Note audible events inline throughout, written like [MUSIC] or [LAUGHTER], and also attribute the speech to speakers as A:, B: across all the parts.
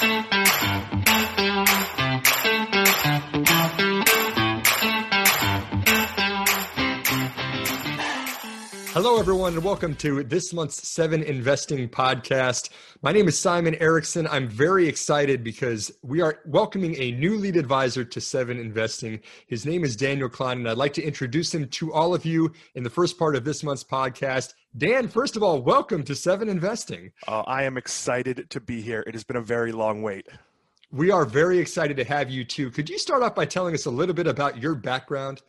A: Hello, everyone, and welcome to this month's Seven Investing Podcast. My name is Simon Erickson. I'm very excited because we are welcoming a new lead advisor to Seven Investing. His name is Daniel Kline, and I'd like to introduce him to all of you in the first part of this month's podcast. Dan, first of all, welcome to Seven Investing.
B: Uh, I am excited to be here. It has been a very long wait.
A: We are very excited to have you too. Could you start off by telling us a little bit about your background?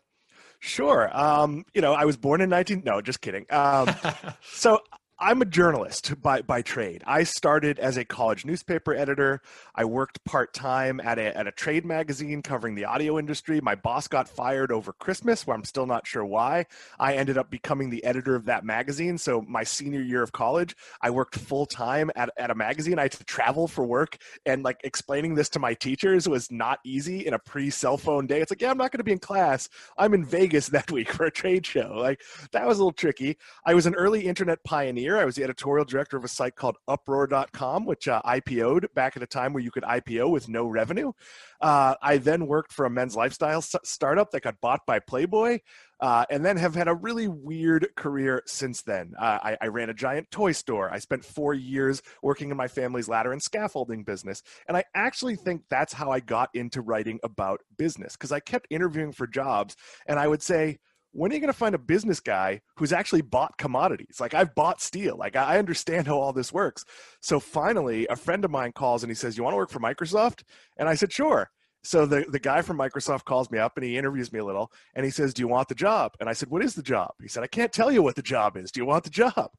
B: Sure. Um, you know, I was born in 19. No, just kidding. Um, [LAUGHS] so I'm a journalist by, by trade. I started as a college newspaper editor. I worked part time at a, at a trade magazine covering the audio industry. My boss got fired over Christmas, where I'm still not sure why. I ended up becoming the editor of that magazine. So, my senior year of college, I worked full time at, at a magazine. I had to travel for work, and like explaining this to my teachers was not easy in a pre cell phone day. It's like, yeah, I'm not going to be in class. I'm in Vegas [LAUGHS] that week for a trade show. Like, that was a little tricky. I was an early internet pioneer year. I was the editorial director of a site called Uproar.com, which uh, IPO'd back at a time where you could IPO with no revenue. Uh, I then worked for a men's lifestyle startup that got bought by Playboy. Uh, and then have had a really weird career since then. Uh, I, I, ran a giant toy store. I spent four years working in my family's ladder and scaffolding business. And I actually think that's how I got into writing about business because I kept interviewing for jobs and I would say, when are you going to find a business guy who's actually bought commodities? Like I've bought steel. Like I understand how all this works. So finally, a friend of mine calls and he says, "You want to work for Microsoft?" And I said, "Sure." So the, the guy from Microsoft calls me up and he interviews me a little and he says, Do you want the job? And I said, What is the job? He said, I can't tell you what the job is. Do you want the job?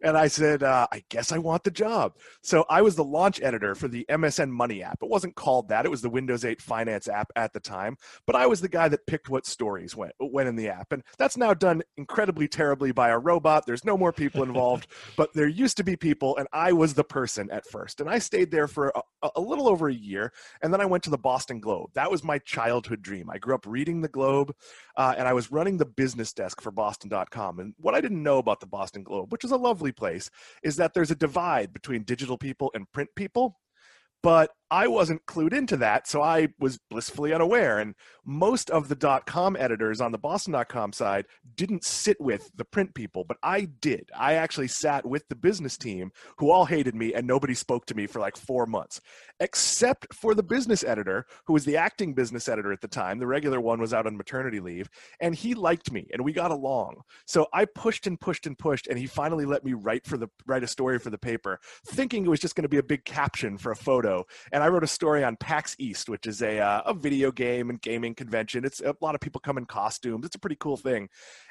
B: And I said, uh, I guess I want the job. So I was the launch editor for the MSN Money app. It wasn't called that, it was the Windows 8 Finance app at the time. But I was the guy that picked what stories went, went in the app. And that's now done incredibly terribly by a robot. There's no more people involved, [LAUGHS] but there used to be people, and I was the person at first. And I stayed there for a, a little over a year. And then I went to the Boston Globe. That was my childhood dream. I grew up reading the Globe, uh, and I was running the business desk for Boston.com. And what I didn't know about the Boston Globe, which is a lovely place is that there's a divide between digital people and print people. But I wasn't clued into that, so I was blissfully unaware. And most of the dot com editors on the Boston.com side didn't sit with the print people, but I did. I actually sat with the business team who all hated me and nobody spoke to me for like four months, except for the business editor who was the acting business editor at the time. The regular one was out on maternity leave, and he liked me and we got along. So I pushed and pushed and pushed, and he finally let me write for the write a story for the paper, thinking it was just going to be a big caption for a photo and I wrote a story on PAX East, which is a uh, a video game and gaming convention. It's a lot of people come in costumes. It's a pretty cool thing,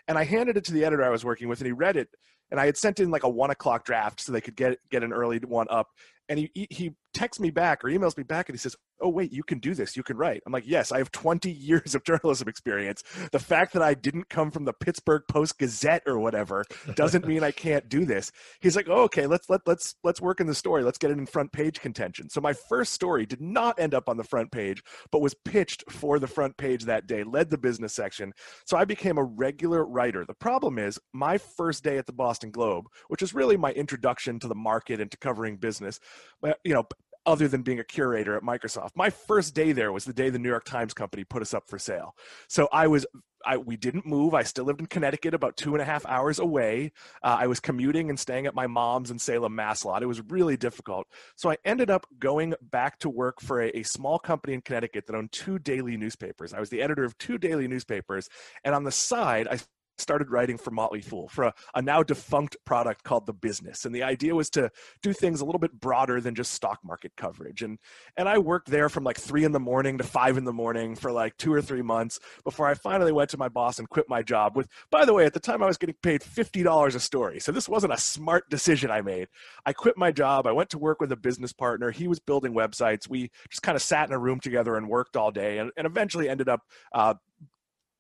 B: and I handed it to the editor I was working with, and he read it. And I had sent in like a one o'clock draft so they could get get an early one up. And he he texts me back or emails me back and he says, Oh, wait, you can do this. You can write. I'm like, Yes, I have 20 [LAUGHS] years of journalism experience. The fact that I didn't come from the Pittsburgh Post Gazette or whatever doesn't mean I can't do this. He's like, Oh, okay, let's let let's let's work in the story. Let's get it in front page contention. So my first story did not end up on the front page, but was pitched for the front page that day, led the business section. So I became a regular writer. The problem is my first day at the Boston Globe, which is really my introduction to the market and to covering business, but you know, other than being a curator at Microsoft. My first day there was the day the New York Times Company put us up for sale. So I was I, we didn't move. I still lived in Connecticut, about two and a half hours away. Uh, I was commuting and staying at my mom's in Salem, Masslot. It was really difficult. So I ended up going back to work for a, a small company in Connecticut that owned two daily newspapers. I was the editor of two daily newspapers, and on the side, I started writing for Motley Fool for a, a, now defunct product called The Business. And the idea was to do things a little bit broader than just stock market coverage. And and I worked there from like three in the morning to five in the morning for like two or three months before I finally went to my boss and quit my job with, by the way, at the time I was getting paid $50 a story. So this wasn't a smart decision I made. I quit my job. I went to work with a business partner. He was building websites. We just kind of sat in a room together and worked all day and, and eventually ended up uh,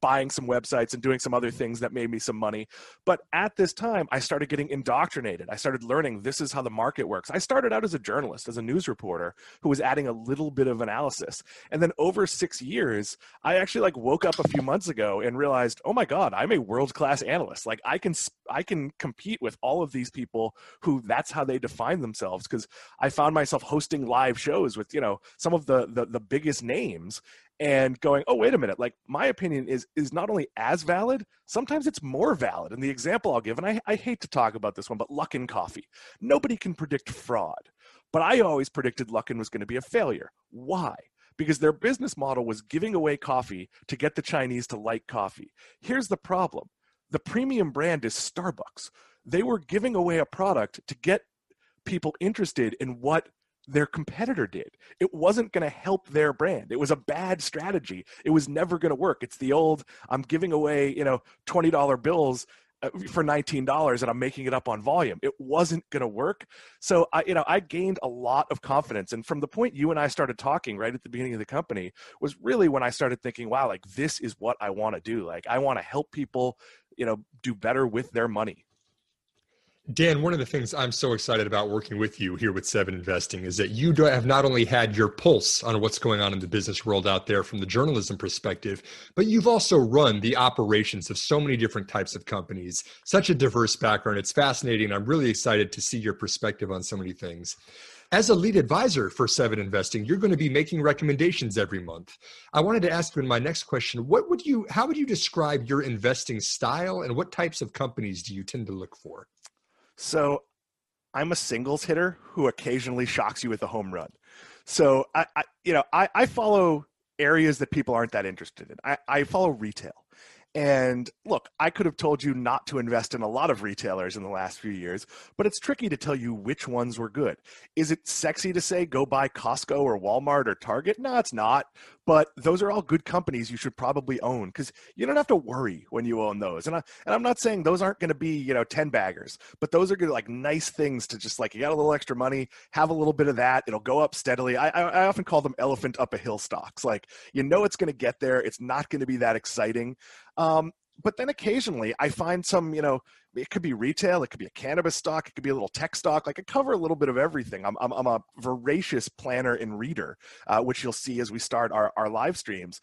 B: buying some websites and doing some other things that made me some money. But at this time, I started getting indoctrinated. I started learning this is how the market works. I started out as a journalist, as a news reporter who was adding a little bit of analysis. And then over six years, I actually like woke up a few months ago and realized, oh my God, I'm a world class analyst. Like I can, I can compete with all of these people who that's how they define themselves. Cause I found myself hosting live shows with, you know, some of the, the, the biggest names and going oh wait a minute like my opinion is is not only as valid sometimes it's more valid and the example i'll give and i, I hate to talk about this one but luckin coffee. Nobody can predict fraud but i always predicted luckin was going to be a failure. Why? Because their business model was giving away coffee to get the chinese to like coffee. Here's the problem. The premium brand is starbucks. They were giving away a product to get people interested in what their competitor did. It wasn't going to help their brand. It was a bad strategy. It was never going to work. It's the old I'm giving away, you know, $20 bills uh, for $19 and I'm making it up on volume. It wasn't going to work. So I you know, I gained a lot of confidence and from the point you and I started talking right at the beginning of the company was really when I started thinking, wow, like this is what I want to do. Like I want to help people, you know, do better with their money.
A: Dan, one of the things I'm so excited about working with you here with Seven Investing is that you have not only had your pulse on what's going on in the business world out there from the journalism perspective, but you've also run the operations of so many different types of companies, such a diverse background. It's fascinating. I'm really excited to see your perspective on so many things. As a lead advisor for Seven Investing, you're going to be making recommendations every month. I wanted to ask you in my next question, what would you how would you describe your investing style and what types of companies do you tend to look for?
B: So I'm a singles hitter who occasionally shocks you with a home run. So I, I you know, I, I follow areas that people aren't that interested in. I, I follow retail. And look, I could have told you not to invest in a lot of retailers in the last few years, but it's tricky to tell you which ones were good. Is it sexy to say go buy Costco or Walmart or Target? No, it's not. But those are all good companies you should probably own because you don't have to worry when you own those. And, I, and I'm not saying those aren't going to be, you know, 10 baggers, but those are good, like nice things to just like, you got a little extra money, have a little bit of that. It'll go up steadily. I, I, I often call them elephant up a hill stocks. Like, you know, it's going to get there. It's not going to be that exciting. Um, but then occasionally I find some, you know, it could be retail, it could be a cannabis stock, it could be a little tech stock. Like I cover a little bit of everything. I'm, I'm, I'm a voracious planner and reader, uh, which you'll see as we start our, our live streams.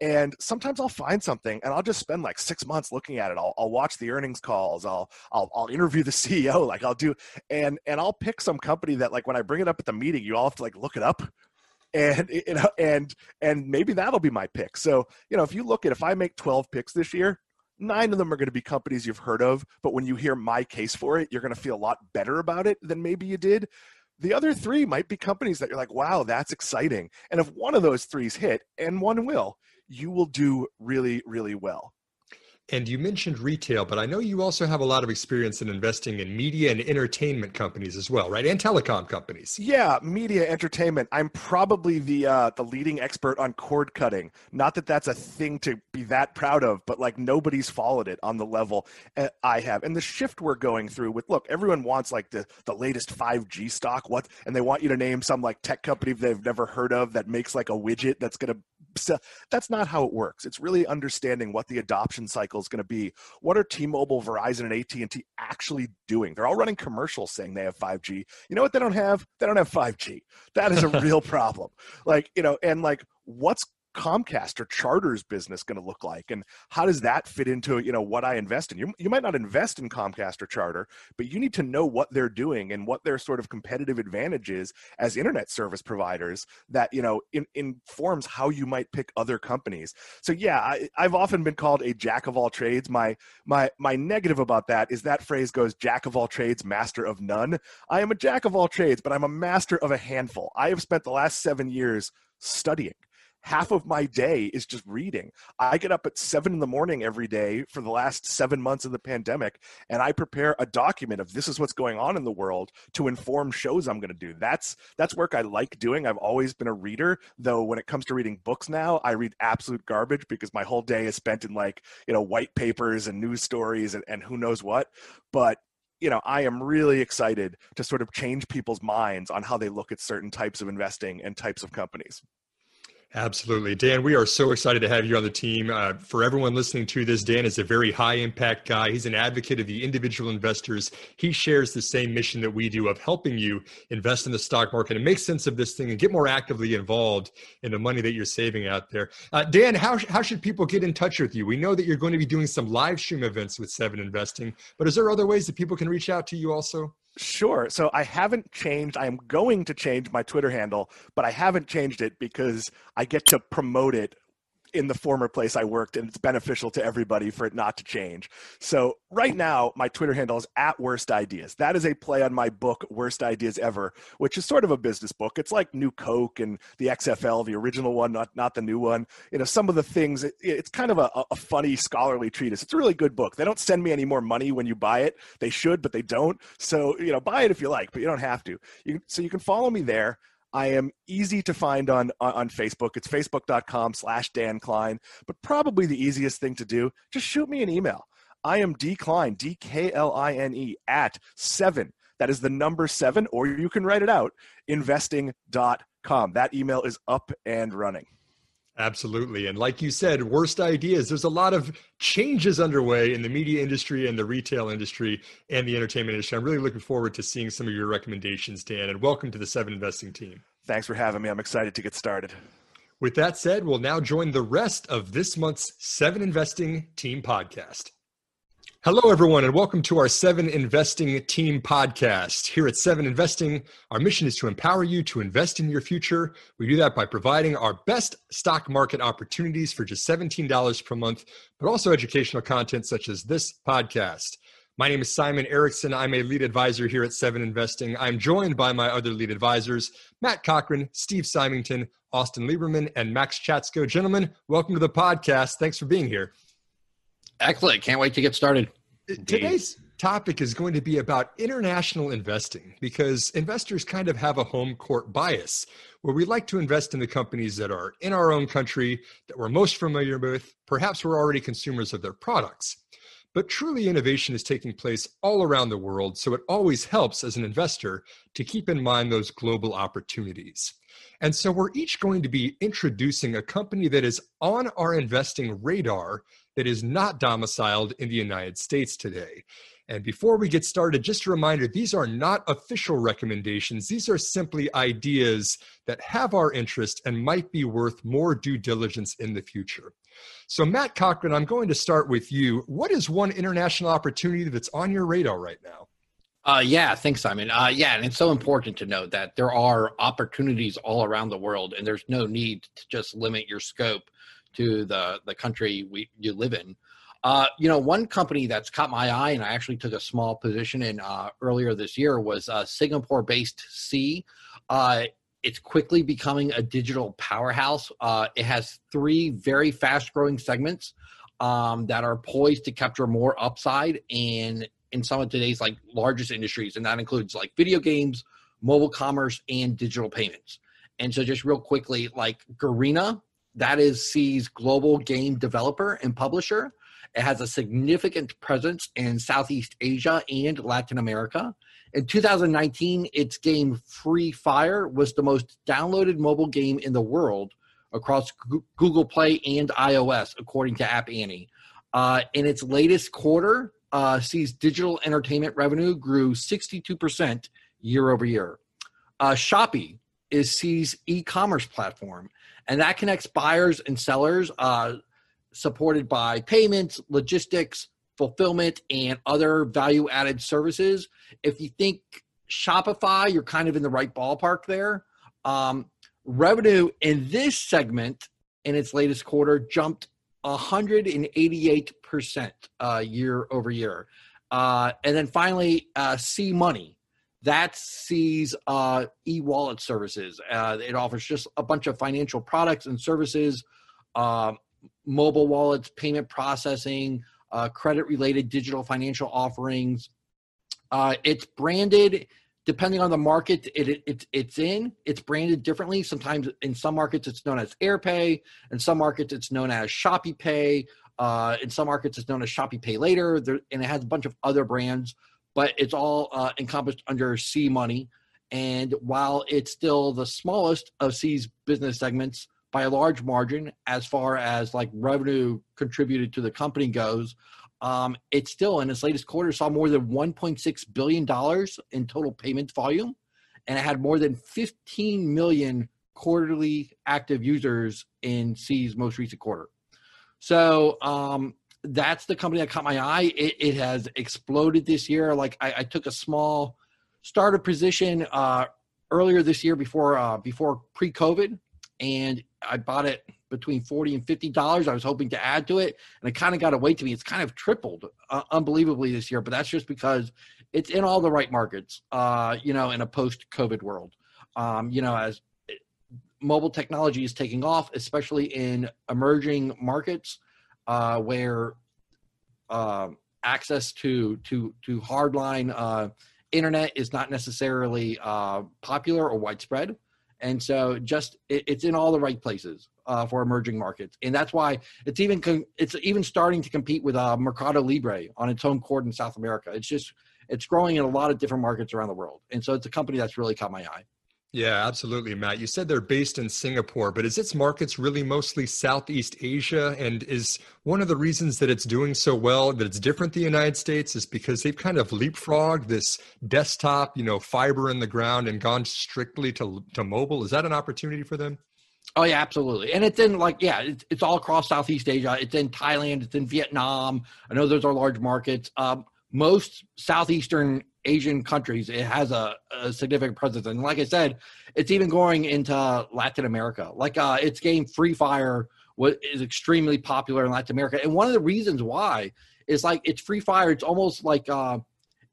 B: And sometimes I'll find something and I'll just spend like six months looking at it. I'll, I'll watch the earnings calls. I'll, I'll, I'll interview the [LAUGHS] CEO. Like I'll do, and, and I'll pick some company that like when I bring it up at the meeting, you all have to like look it up and you know and and maybe that'll be my pick. So you know if you look at if i make 12 picks this year nine of them are going to be companies you've heard of but when you hear my case for it you're going to feel a lot better about it than maybe you did. The other three might be companies that you're like wow that's exciting. And if one of those threes hit and one will you will do really really well
A: and you mentioned retail, but I know you also have a lot of experience in investing in media and entertainment companies as well, right? And telecom companies.
B: Yeah, media entertainment. I'm probably the uh, the leading expert on cord cutting. Not that that's a thing to be that proud of, but like nobody's followed it on the level uh, I have. And the shift we're going through with look, everyone wants like the the latest 5G stock, what, and they want you to name some like tech company they've never heard of that makes like a widget that's going to that's not how it works. It's really understanding what the adoption cycle is going to be. What are T-Mobile, Verizon, and AT&T actually doing? They're all running commercials saying they have 5G. You know what they don't have? They don't have 5G. That is a [LAUGHS] real problem. Like, you know, and like what's Comcast or Charter's business going to look like, and how does that fit into you know what I invest in? You you might not invest in Comcast or Charter, but you need to know what they're doing and what their sort of competitive advantage is as internet service providers that you know in, informs how you might pick other companies. So yeah, I, I've often been called a jack of all trades. My my my negative about that is that phrase goes jack of all trades, master of none. I am a jack of all trades, but I'm a master of a handful. I have spent the last seven years studying half of my day is just reading. I get up at seven in the morning every day for the last seven months of the pandemic, and I prepare a document of this is what's going on in the world to inform shows I'm going to do. That's that's work I like doing. I've always been a reader, though. When it comes to reading books now, I read absolute garbage because my whole day is spent in like you know white papers and news stories and, and who knows what. But you know, I am really excited to sort of change people's minds on how they look at certain types of investing and types of companies.
A: Absolutely. Dan, we are so excited to have you on the team. Uh, for everyone listening to this, Dan is a very high impact guy. He's an advocate of the individual investors. He shares the same mission that we do of helping you invest in the stock market and make sense of this thing and get more actively involved in the money that you're saving out there. Uh, Dan, how, how should people get in touch with you? We know that you're going to be doing some live stream events with Seven Investing, but is there other ways that people can reach out to you also?
B: Sure. So I haven't changed. I am going to change my Twitter handle, but I haven't changed it because I get to promote it in the former place I worked, and it's beneficial to everybody for it not to change. So right now, my Twitter handle is at Worst Ideas. That is a play on my book, Worst Ideas Ever, which is sort of a business book. It's like New Coke and the XFL, the original one, not not the new one. You know, some of the things. It, it's kind of a, a funny scholarly treatise. It's a really good book. They don't send me any more money when you buy it. They should, but they don't. So you know, buy it if you like, but you don't have to. You, so you can follow me there. I am easy to find on on Facebook. It's facebook.com slash Dan Kline. But probably the easiest thing to do, just shoot me an email. I am D Kline, D K L I N E, at seven. That is the number seven, or you can write it out, investing.com. That email is up and running.
A: Absolutely. And like you said, worst ideas. There's a lot of changes underway in the media industry and the retail industry and the entertainment industry. I'm really looking forward to seeing some of your recommendations, Dan, and welcome to the Seven Investing team.
B: Thanks for having me. I'm excited to get started.
A: With that said, we'll now join the rest of this month's Seven Investing Team podcast. Hello, everyone, and welcome to our Seven Investing Team podcast. Here at Seven Investing, our mission is to empower you to invest in your future. We do that by providing our best stock market opportunities for just $17 per month, but also educational content such as this podcast. My name is Simon Erickson. I'm a lead advisor here at Seven Investing. I'm joined by my other lead advisors, Matt Cochran, Steve Symington, Austin Lieberman, and Max Chatsko. Gentlemen, welcome to the podcast. Thanks for being here.
C: Excellent. Can't wait to get started.
A: Indeed. Today's topic is going to be about international investing because investors kind of have a home court bias where we like to invest in the companies that are in our own country, that we're most familiar with, perhaps we're already consumers of their products. But truly, innovation is taking place all around the world, so it always helps as an investor to keep in mind those global opportunities. And so, we're each going to be introducing a company that is on our investing radar that is not domiciled in the United States today. And before we get started, just a reminder these are not official recommendations. These are simply ideas that have our interest and might be worth more due diligence in the future. So, Matt Cochran, I'm going to start with you. What is one international opportunity that's on your radar right now?
C: Uh, yeah, thanks, Simon. Uh, yeah, and it's so important to note that there are opportunities all around the world, and there's no need to just limit your scope to the the country we you live in. Uh, you know, one company that's caught my eye, and I actually took a small position in uh, earlier this year, was uh, Singapore-based Sea. It's quickly becoming a digital powerhouse. Uh, it has three very fast-growing segments um, that are poised to capture more upside in in some of today's like largest industries, and that includes like video games, mobile commerce, and digital payments. And so, just real quickly, like Garena that is Sea's global game developer and publisher. It has a significant presence in Southeast Asia and Latin America. In 2019, its game Free Fire was the most downloaded mobile game in the world across Google Play and iOS, according to App Annie. Uh, in its latest quarter, uh, Sea's digital entertainment revenue grew 62% year over year. Uh, Shopee is Sea's e commerce platform and that connects buyers and sellers, uh, supported by payments, logistics, fulfillment, and other value added services. If you think Shopify, you're kind of in the right ballpark there. Um, revenue in this segment in its latest quarter jumped 188% uh, year over year. Uh, and then finally, uh, Sea Money that Sea's uh, e-wallet services. Uh, it offers just a bunch of financial products and services, uh, mobile wallets, payment processing, uh, credit-related digital financial offerings. Uh, it's branded depending on the market it, it, it's in. It's branded differently. Sometimes in some markets it's known as AirPay. In some markets it's known as Shopee Pay. Uh, in some markets it's known as Shopee Pay Later. There, and it has a bunch of other brands but it's all uh, encompassed under Sea Money. And while it's still the smallest of Sea's business segments by a large margin as far as like revenue contributed to the company goes. Um, it still in its latest quarter saw more than 1.6 billion dollars in total payment volume, and it had more than 15 million quarterly active users in Sea's most recent quarter. So um, that's the company that caught my eye. It, it has exploded this year. Like I, I took a small starter position uh, earlier this year before uh, before pre-COVID, and I bought it between forty and fifty dollars. I was hoping to add to it, and it kind of got away to me. It's kind of tripled uh, unbelievably this year, but that's just because it's in all the right markets. Uh, you know, in a post-COVID world, um, you know, as mobile technology is taking off, especially in emerging markets uh, where uh, access to to to hardline uh, internet is not necessarily uh, popular or widespread, and so just it, it's in all the right places uh, for emerging markets, and that's why it's even it's even starting to compete with uh, Mercado Libre on its home court in South America. It's just it's growing in a lot of different markets around the world, and so it's a company that's really caught my eye.
A: Yeah, absolutely, Matt. You said they're based in Singapore, but is its markets really mostly Southeast Asia? And is one of the reasons that it's doing so well, that it's different the United States, is because they've kind of leapfrogged this desktop, you know, fiber in the ground and gone strictly to to mobile. Is that an opportunity for them?
C: Oh yeah, absolutely. And it's in like yeah, it's, it's all across Southeast Asia. It's in Thailand. It's in Vietnam. I know those are large markets. Um, most southeastern Asian countries, it has a, a, significant presence. And like I said, it's even going into Latin America. Like uh, its game Free Fire was, is extremely popular in Latin America. And one of the reasons why is like it's Free Fire. It's almost like uh,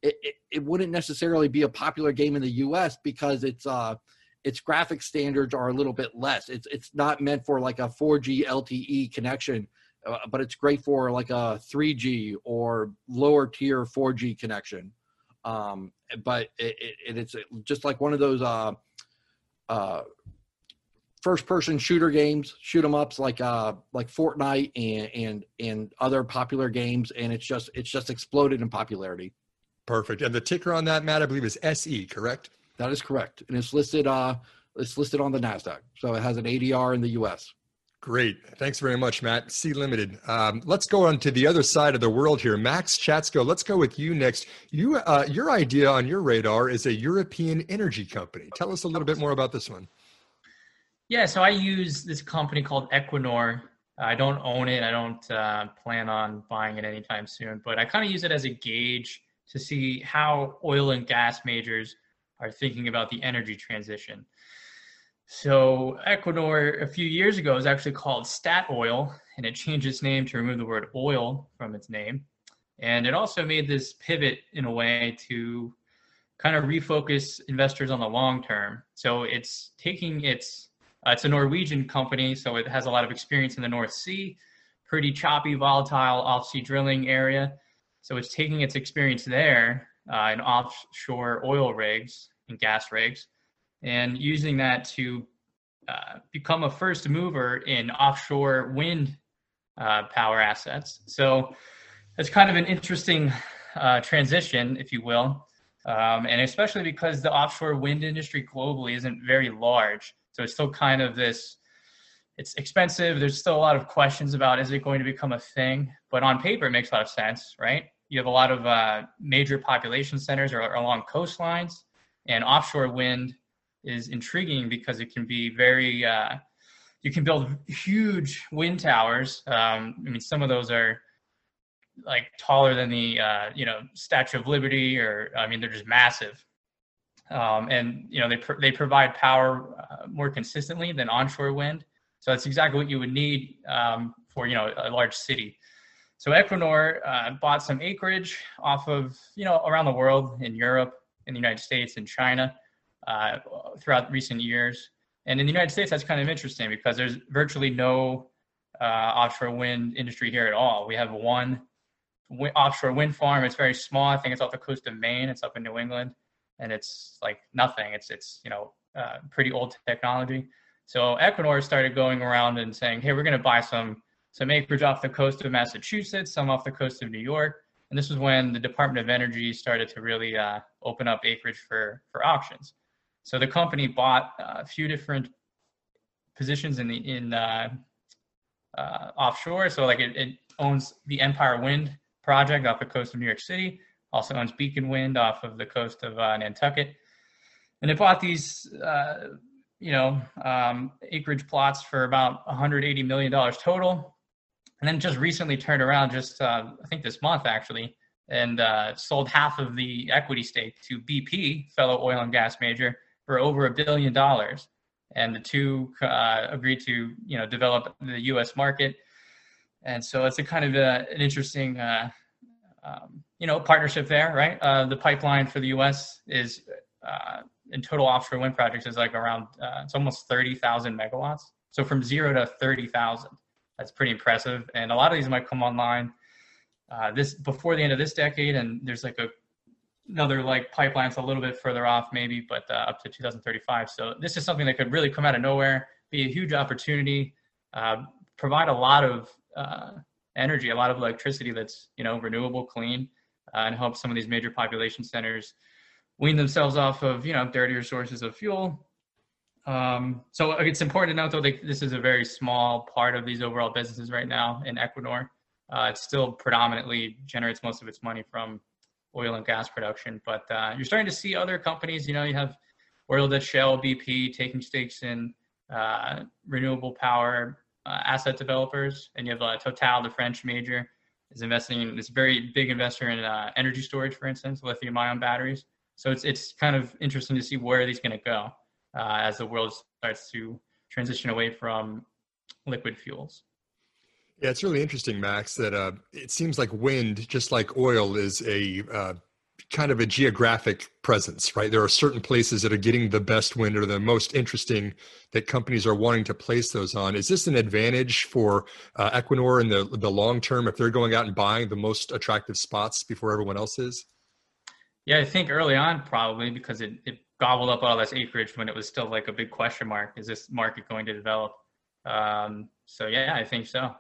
C: it, it, it, wouldn't necessarily be a popular game in the U.S. because it's uh, its graphic standards are a little bit less. It's it's not meant for like a 4G LTE connection. Uh, but it's great for like a 3G or lower tier 4G connection. Um, but it, it, it's just like one of those uh, uh, first person shooter games, shoot 'em ups like uh, like Fortnite and and and other popular games, and it's just it's just exploded in popularity.
A: Perfect. And the ticker on that, Matt, I believe is SE, correct?
C: That is correct, and it's listed uh it's listed on the Nasdaq, so it has an ADR in the U.S.
A: Great. Thanks very much, Matt. Sea Limited. Um, let's go on to the other side of the world here. Max Chatsko, let's go with you next. You, uh, your idea on your radar is a European energy company. Tell us a little bit more about this one.
D: Yeah, so I use this company called Equinor. I don't own it. I don't uh, plan on buying it anytime soon, but I kind of use it as a gauge to see how oil and gas majors are thinking about the energy transition. So Equinor a few years ago was actually called Statoil, and it changed its name to remove the word oil from its name. And it also made this pivot in a way to kind of refocus investors on the long term. So it's taking its uh, it's a Norwegian company, so it has a lot of experience in the North Sea, pretty choppy, volatile off-sea drilling area. So it's taking its experience there uh, in offshore oil rigs and gas rigs, and using that to uh, become a first mover in offshore wind uh, power assets. So it's kind of an interesting uh, transition, if you will, um, and especially because the offshore wind industry globally isn't very large. So it's still kind of this. It's expensive. There's still a lot of questions about is it going to become a thing, but on paper it makes a lot of sense, right? You have a lot of uh, major population centers or along coastlines, and offshore wind is intriguing because it can be very uh, you can build huge wind towers. Um, I mean, some of those are like taller than the uh, you know Statue of Liberty, or I mean, they're just massive. Um, and you know they they provide power uh, more consistently than onshore wind. So that's exactly what you would need um, for you know a large city. So Equinor uh, bought some acreage off of you know around the world in Europe, in the United States, in China, uh, throughout recent years. And in the United States, that's kind of interesting because there's virtually no uh, offshore wind industry here at all. We have one offshore wind farm. It's very small. I think it's off the coast of Maine. It's up in New England, and it's like nothing. It's it's you know uh, pretty old technology. So Equinor started going around and saying, "Hey, we're going to buy some some acreage off the coast of Massachusetts, some off the coast of New York." And this was when the Department of Energy started to really uh, open up acreage for for auctions. So the company bought a few different positions in the in uh, uh, offshore. So like it, it, owns the Empire Wind project off the coast of New York City. Also owns Beacon Wind off of the coast of uh, Nantucket, and it bought these. Uh, you know, um, acreage plots for about 180 million dollars total, and then just recently turned around, just uh, I think this month actually, and uh, sold half of the equity stake to BP, fellow oil and gas major, for over a billion dollars and the two uh, agreed to you know develop the U.S. market. And so it's a kind of a, an interesting uh, um, you know partnership there, right? Uh, the pipeline for the U.S. is uh, in total offshore wind projects is like around uh, it's almost thirty thousand megawatts. So from zero to thirty thousand, that's pretty impressive. And a lot of these might come online uh, this before the end of this decade, and there's like a another like pipelines a little bit further off maybe but uh, up to 2035 so this is something that could really come out of nowhere be a huge opportunity uh, provide a lot of uh, energy a lot of electricity that's you know renewable clean uh, and help some of these major population centers wean themselves off of you know dirtier sources of fuel. Um, so it's important to note though that this is a very small part of these overall businesses right now in Equinor. Uh, it still predominantly generates most of its money from oil and gas production. But uh, you're starting to see other companies. You know, you have Royal Dutch Shell, BP taking stakes in uh, renewable power uh, asset developers, and you have uh, Total, the French major, is investing in this very big investor in uh, energy storage, for instance, lithium-ion batteries. So it's it's kind of interesting to see where these going to go uh, as the world starts to transition away from liquid fuels.
A: Yeah, it's really interesting, Max, that uh, it seems like wind, just like oil, is a uh, kind of a geographic presence, right? There are certain places that are getting the best wind or the most interesting that companies are wanting to place those on. Is this an advantage for uh, Equinor in the the long term if they're going out and buying the most attractive spots before everyone else is?
D: Yeah, I think early on probably because it, it gobbled up all this acreage when it was still like a big question mark. Is this market going to develop? Um, so yeah, I think so.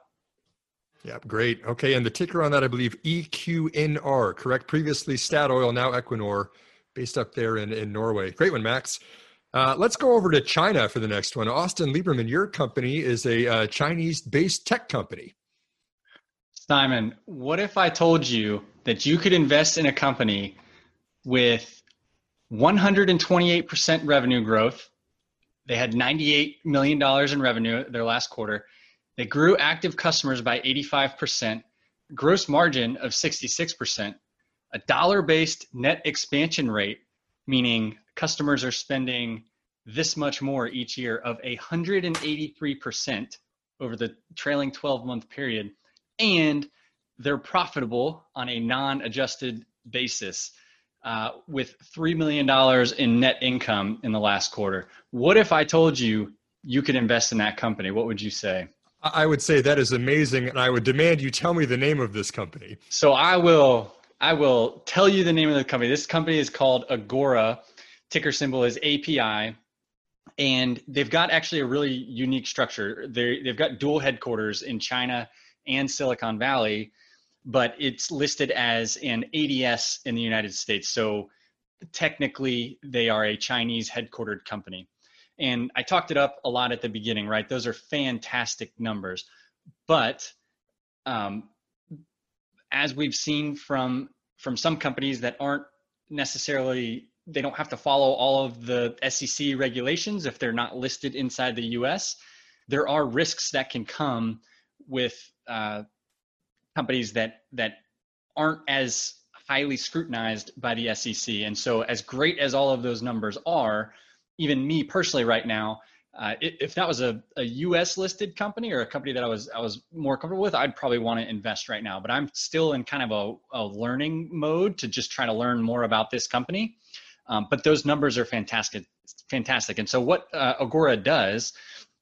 A: Yeah, great. Okay, and the ticker on that, I believe EQNR, correct? Previously Statoil, now Equinor, based up there in, in Norway. Great one, Max. Uh, let's go over to China for the next one. Austin Lieberman, your company is a uh, Chinese-based tech company.
E: Simon, what if I told you that you could invest in a company with 128% revenue growth? They had $98 million in revenue their last quarter they grew active customers by 85%, gross margin of 66%, a dollar based net expansion rate, meaning customers are spending this much more each year, of 183% over the trailing 12 month period. And they're profitable on a non adjusted basis. Uh, with $3 million in net income in the last quarter. What if I told you you could invest in that company? What would you say?
A: I would say that is amazing, and I would demand you tell me the name of this company.
E: So I will. I will tell you the name of the company. This company is called Agora. Ticker symbol is API, and they've got actually a really unique structure. They they've got dual headquarters in China and Silicon Valley, but it's listed as an ADS in the United States. So technically, they are a Chinese headquartered company. And I talked it up a lot at the beginning, right? Those are fantastic numbers. But um, as we've seen from from some companies that aren't necessarily they don't have to follow all of the SEC regulations if they're not listed inside the US. There are risks that can come with uh, companies that that aren't as highly scrutinized by the SEC. And so, as great as all of those numbers are, even me personally right now, uh, if that was a, a U.S. listed company or a company that I was I was more comfortable with, I'd probably want to invest right now. But I'm still in kind of a, a learning mode to just try to learn more about this company. Um, but those numbers are fantastic, fantastic. And so what uh, Agora does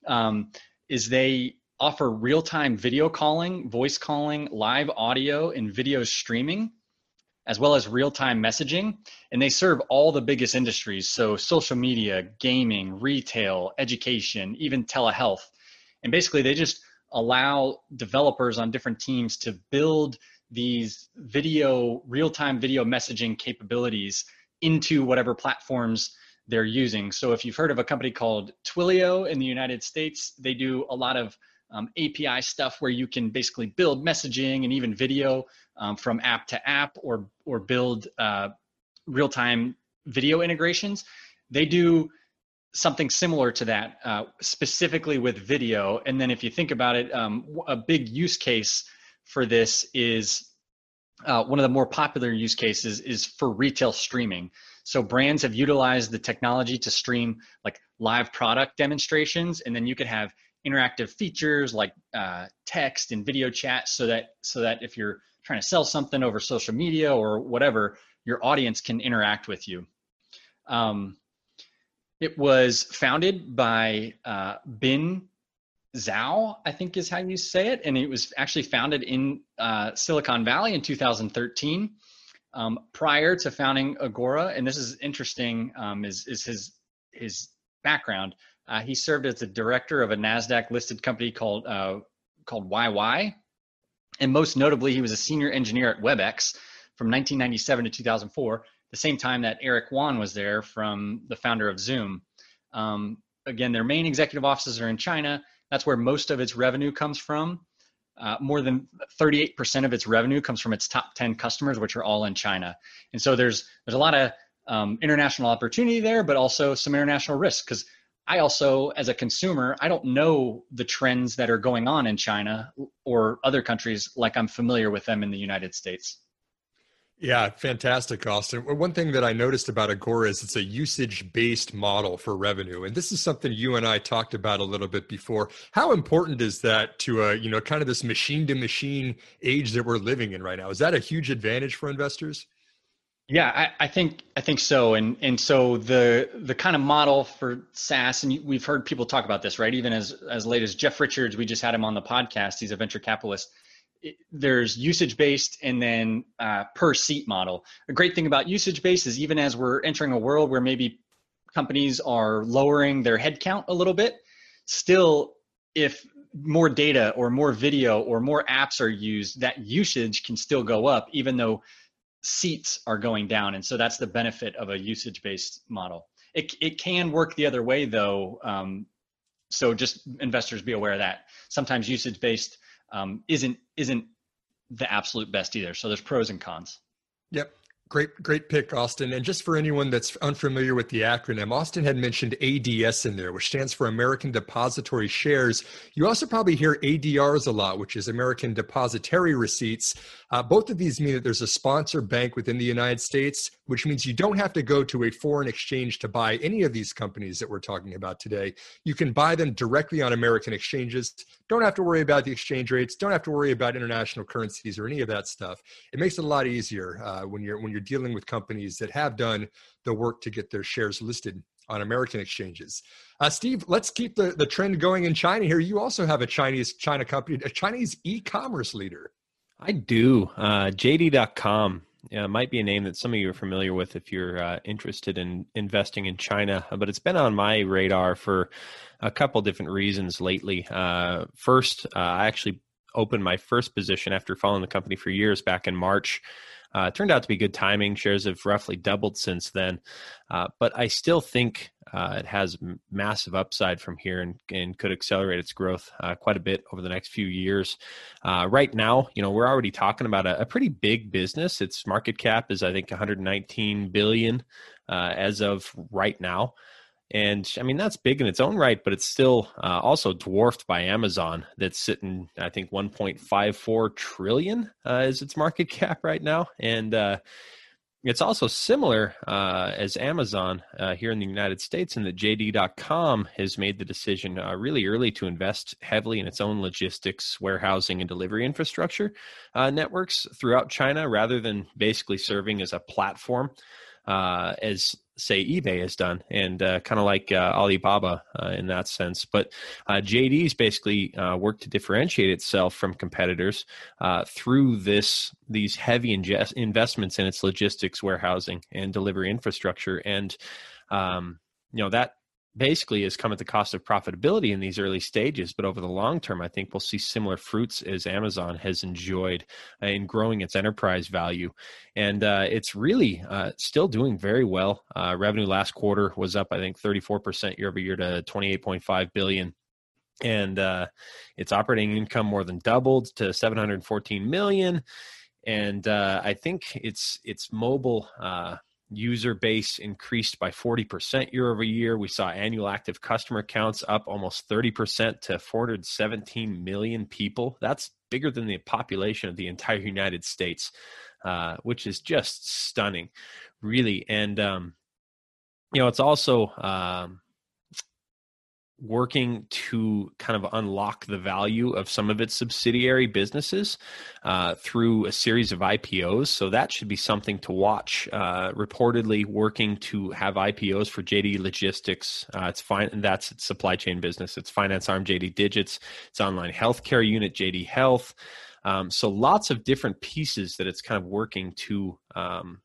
E: um, is they offer real time video calling, voice calling, live audio, and video streaming as well as real time messaging. And they serve all the biggest industries. So, social media, gaming, retail, education, even telehealth. And basically, they just allow developers on different teams to build these video, real time video messaging capabilities into whatever platforms they're using. So if you've heard of a company called Twilio in the United States, they do a lot of um, API stuff where you can basically build messaging and even video um, from app to app or or build uh, real time video integrations. They do something similar to that, uh, specifically with video. And then if you think about it, um, a big use case for this is uh, one of the more popular use cases is for retail streaming. So brands have utilized the technology to stream like live product demonstrations, and then you could have interactive features like uh, text and video chat, so that so that if you're trying to sell something over social media or whatever, your audience can interact with you. Um, it was founded by uh, Bin Zhao, I think is how you say it, and it was actually founded in uh, Silicon Valley in 2013. Um, prior to founding Agora, and this is interesting, um, is is his his background. Uh, he served as the director of a Nasdaq listed company called uh, called YY, and most notably, he was a senior engineer at WebEx from 1997 to 2004, the same time that Eric Yuan was there from the founder of Zoom. Um, again, their main executive offices are in China. That's where most of its revenue comes from. Uh, more than 38% of its revenue comes from its top 10 customers, which are all in China. And so there's there's a lot of um, international opportunity there, but also some international risk because I also, as a consumer, I don't know the trends that are going on in China or other countries like I'm familiar with them in the United States.
A: Yeah, fantastic, Austin. One thing that I noticed about Agora is it's a usage based model for revenue. And this is something you and I talked about a little bit before. How important is that to a, you know, kind of this machine to machine age that we're living in right now? Is that a huge advantage for investors?
E: Yeah, I, I, think I think so, and and so the the kind of model for SaaS, and we've heard people talk about this, right? Even as as late as Jeff Richards, we just had him on the podcast. He's a venture capitalist there's usage based and then uh, per seat model. A great thing about usage based is even as we're entering a world where maybe companies are lowering their headcount a little bit, still, if more data or more video or more apps are used, that usage can still go up, even though seats are going down. And so that's the benefit of a usage based model. It, it can work the other way though. Um, so just investors be aware of that. Sometimes usage based um, isn't isn't the absolute best either. So there's pros and cons.
A: Yep. Great, great pick, Austin. And just for anyone that's unfamiliar with the acronym, Austin had mentioned ADS in there, which stands for American Depository Shares. You also probably hear ADRs a lot, which is American Depository Receipts. Uh, both of these mean that there's a sponsor bank within the United States, which means you don't have to go to a foreign exchange to buy any of these companies that we're talking about today. You can buy them directly on American exchanges. Don't have to worry about the exchange rates. Don't have to worry about international currencies or any of that stuff. It makes it a lot easier uh, when you're when you're dealing with companies that have done the work to get their shares listed on American exchanges. Uh, Steve, let's keep the, the trend going in China here. You also have a Chinese China company, a Chinese e-commerce leader.
F: I do. Uh, JD.com uh, might be a name that some of you are familiar with if you're uh, interested in investing in China, but it's been on my radar for a couple different reasons lately. Uh, first, uh, I actually opened my first position after following the company for years back in March. Uh, turned out to be good timing. Shares have roughly doubled since then, uh, but I still think uh, it has massive upside from here and, and could accelerate its growth uh, quite a bit over the next few years. Uh, right now, you know, we're already talking about a, a, pretty big business. Its market cap is, I think, 119 billion uh, as of right now. And I mean, that's big in its own right, but it's still uh, also dwarfed by Amazon, that's sitting, I think, 1.54 trillion uh, is its market [LAUGHS] cap right now. And uh, it's also similar uh, as Amazon uh, here in the United States, in that JD.com has made the decision uh, really early to invest heavily in its own logistics, warehousing, and delivery infrastructure networks throughout China rather than basically serving as a platform as say eBay has done, and uh, kind of like uh, Alibaba uh, in that sense. But uh, JD's basically uh, worked to differentiate itself from competitors uh, through this these heavy ingest- investments in its logistics, warehousing, and delivery infrastructure, and um, you know that basically has come at the cost of profitability in these early stages. But over the long term, I think we'll see similar fruits as Amazon has enjoyed in growing its enterprise value. And uh, it's really uh, still doing very well. Uh, revenue last quarter was up, I think, 34% year over year to 28.5 billion. And uh, its operating income more than doubled to 714 million. And uh, I think it's it's mobile uh, user base increased by 40% year over year. We saw annual active customer counts up almost 30% to 417 million people. That's bigger than the population of the entire United States, uh, which is just stunning, really. And, um, you know, it's also um, working to kind of unlock the value of some of its subsidiary businesses uh, through a series of IPOs. So that should be something to watch. Uh, reportedly, working to have IPOs for JD Logistics. Uh, it's fine, that's its supply chain business. It's finance arm JD Digits. It's online healthcare unit JD Health. Um, so lots of different pieces that it's kind of working to um,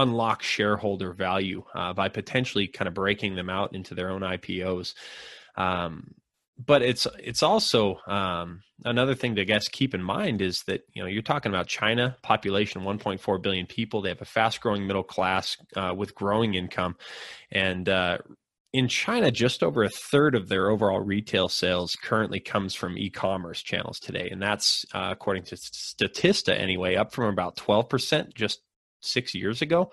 F: unlock shareholder value uh, by potentially kind of breaking them out into their own IPOs. Um, but it's it's also um, another thing to I guess keep in mind is that you know you're talking about China population 1.4 billion people. They have a fast growing middle class uh, with growing income. And uh, in China just over a third of their overall retail sales currently comes from e-commerce channels today. And that's uh, according to Statista anyway up from about 12% just six years ago.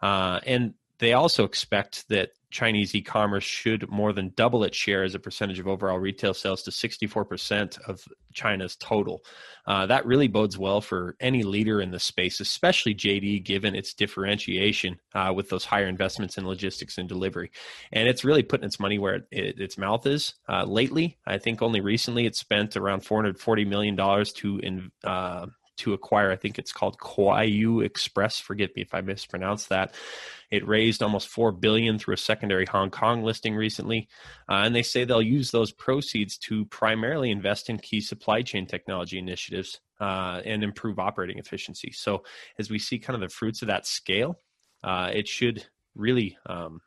F: Uh, and they also expect that Chinese e-commerce should more than double its share as a percentage of overall retail sales to 64% of China's total. Uh, that really bodes well for any leader in the space, especially JD, given its differentiation uh, with those higher investments in logistics and delivery. And it's really putting its money where it, it, its mouth is. Uh, lately, I think only recently it spent around $440 million to in, uh, to acquire. I think it's called Kuaishou Express. Forgive me if I mispronounced that. It raised almost four billion through a secondary Hong Kong listing recently, uh, and they say they'll use those proceeds to primarily invest in key supply chain technology initiatives uh, and improve operating efficiency. So as we see kind of the fruits of that scale, uh, it should really um,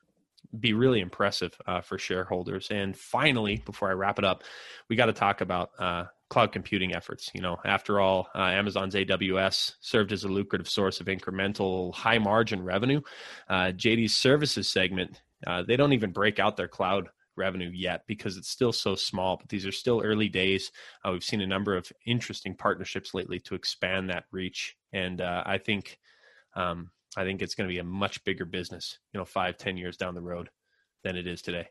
F: be really impressive uh, for shareholders. And finally, before I wrap it up, we got to talk about uh, cloud computing efforts. You know, after all, uh, Amazon's AWS served as a lucrative source of incremental high margin revenue. Uh, JD's services segment, uh, they don't even break out their cloud revenue yet because it's still so small, but these are still early days. Uh, we've seen a number of interesting partnerships lately to expand that reach. And uh, I think, um, I think it's going to be a much bigger business, you know, five, ten years down the road than it is today.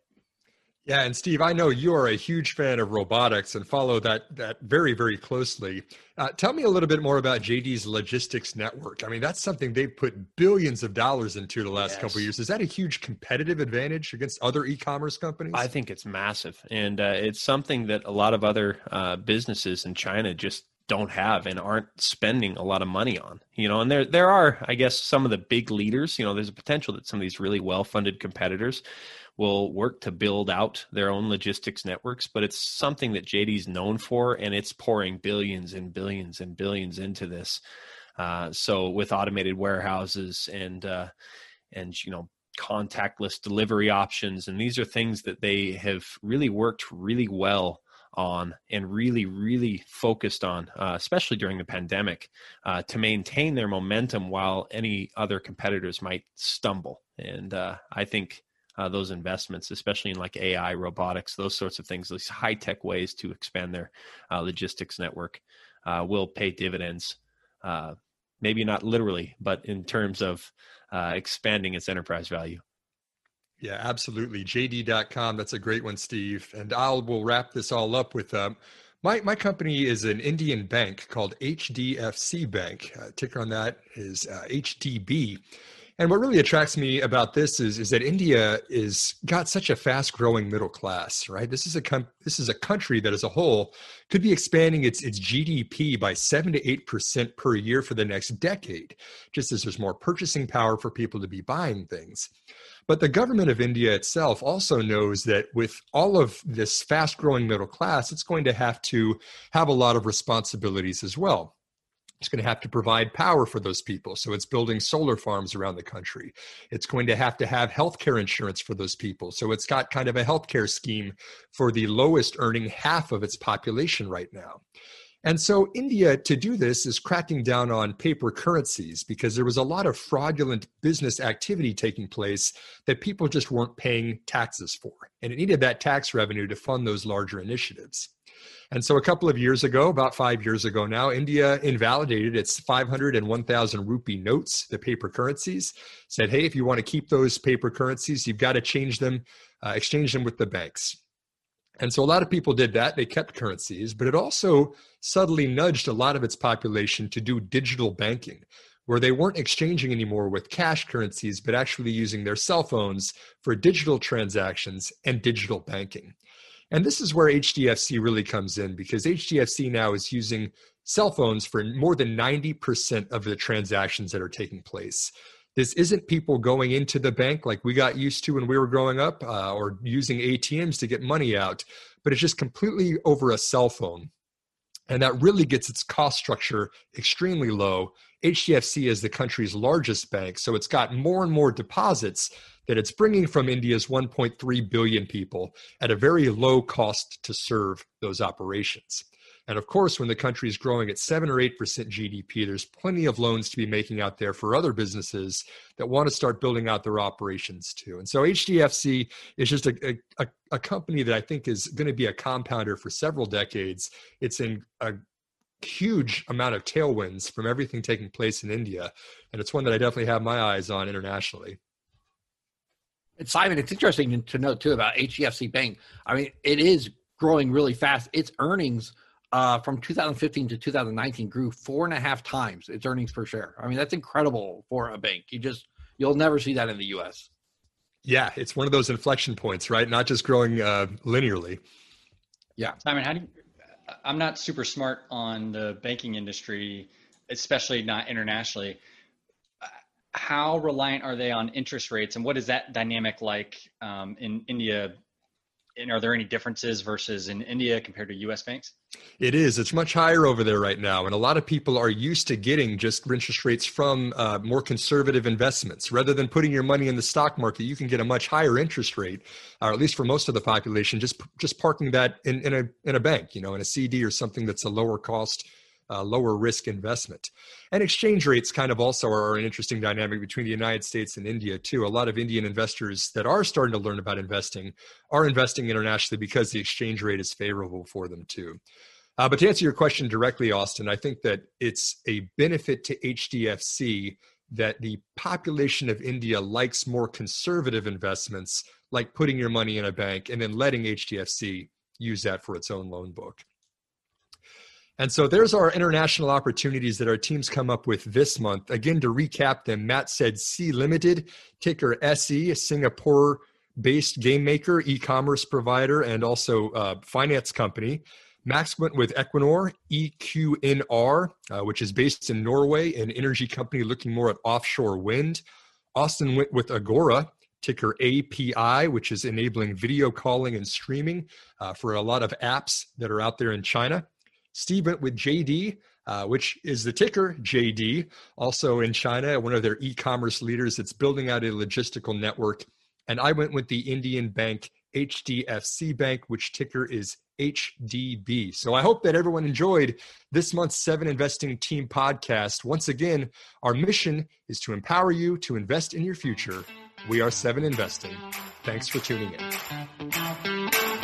A: Yeah, and Steve, I know you are a huge fan of robotics and follow that that very very closely. Uh, tell me a little bit more about JD's logistics network. I mean, that's something they've put billions of dollars into the last yes. couple years. Is that a huge competitive advantage against other e-commerce companies?
F: I think it's massive, and uh, it's something that a lot of other uh, businesses in China just don't have and aren't spending a lot of money on you know and there there are i guess some of the big leaders you know there's a potential that some of these really well funded competitors will work to build out their own logistics networks, but it's something that JD's known for, and it's pouring billions and billions and billions into this. Uh, so with automated warehouses and uh, and you know contactless delivery options, and these are things that they have really worked really well on and really, really focused on, uh, especially during the pandemic, uh, to maintain their momentum while any other competitors might stumble. And uh, I think uh, those investments, especially in like AI, robotics, those sorts of things, these high tech ways to expand their uh, logistics network uh, will pay dividends. Uh, maybe not literally, but in terms of uh, expanding its enterprise value.
A: Yeah, absolutely. JD.com. That's a great one, Steve. And I'll we'll wrap this all up with um, my my company is an Indian bank called HDFC Bank. Uh, ticker on that is HDB. And what really attracts me about this is, is that India is got such a fast growing middle class, right? This is a com- this is a country that as a whole could be expanding its its GDP by 7 to 8% per year for the next decade, just as there's more purchasing power for people to be buying things. But the government of India itself also knows that with all of this fast growing middle class, it's going to have to have a lot of responsibilities as well It's going to have to provide power for those people. So it's building solar farms around the country. It's going to have to have healthcare insurance for those people. So it's got kind of a healthcare scheme for the lowest earning half of its population right now. And so India, to do this, is cracking down on paper currencies because there was a lot of fraudulent business activity taking place that people just weren't paying taxes for. And it needed that tax revenue to fund those larger initiatives. And so a couple of years ago, about five years ago now, India invalidated its 500 and 1,000 rupee notes, the paper currencies, said, hey, if you want to keep those paper currencies, you've got to change them, uh, exchange them with the banks. And so a lot of people did that. They kept currencies, but it also subtly nudged a lot of its population to do digital banking, where they weren't exchanging anymore with cash currencies, but actually using their cell phones for digital transactions and digital banking. And this is where HDFC really comes in because HDFC now is using cell phones for more than 90% of the transactions that are taking place. This isn't people going into the bank like we got used to when we were growing up uh, or using ATMs to get money out, but it's just completely over a cell phone. And that really gets its cost structure extremely low. HDFC is the country's largest bank, so it's got more and more deposits that it's bringing from India's 1.3 billion people at a very low cost to serve those operations. And of course, when the country is growing at 7 or 8% GDP, there's plenty of loans to be making out there for other businesses that want to start building out their operations too. And so HDFC is just a, a, a company that I think is going to be a compounder for several decades. It's in a huge amount of tailwinds from everything taking place in India. And it's one that I definitely have my eyes on internationally.
C: And Simon, it's interesting to note too about HDFC Bank. I mean, it is growing really fast. Its earnings uh, from 2015 to 2019 grew four and a half times its earnings per share. I mean, that's incredible for a bank. You just you'll never see that in the U.S.
A: Yeah, it's one of those inflection points, right? Not just growing uh, linearly.
E: Yeah, Simon, how do you? I'm not super smart on the banking industry, especially not internationally how reliant are they on interest rates and what is that dynamic like um, in India? And are there any differences versus in India compared to US banks?
A: It is. It's much higher over there right now. And a lot of people are used to getting just interest rates from uh, more conservative investments. Rather than putting your money in the stock market, you can get a much higher interest rate, or at least for most of the population, just just parking that in, in a in a bank, you know, in a CD or something that's a lower cost uh, lower risk investment. And exchange rates kind of also are an interesting dynamic between the United States and India, too. A lot of Indian investors that are starting to learn about investing are investing internationally because the exchange rate is favorable for them, too. Uh, but to answer your question directly, Austin, I think that it's a benefit to HDFC that the population of India likes more conservative investments, like putting your money in a bank and then letting HDFC use that for its own loan book. And so there's our international opportunities that our teams come up with this month. Again, to recap them, Matt said Sea Limited, ticker SE, a Singapore based game maker, e commerce provider, and also uh, finance company. Max went with Equinor, EQNR, uh, which is based in Norway, an energy company looking more at offshore wind. Austin went with Agora, ticker API, which is enabling video calling and streaming uh, for a lot of apps that are out there in China. Steve went with JD, uh, which is the ticker JD, also in China, one of their e commerce leaders that's building out a logistical network. And I went with the Indian bank HDFC Bank, which ticker is HDB. So I hope that everyone enjoyed this month's Seven Investing Team podcast. Once again, our mission is to empower you to invest in your future. We are Seven Investing. Thanks for tuning in.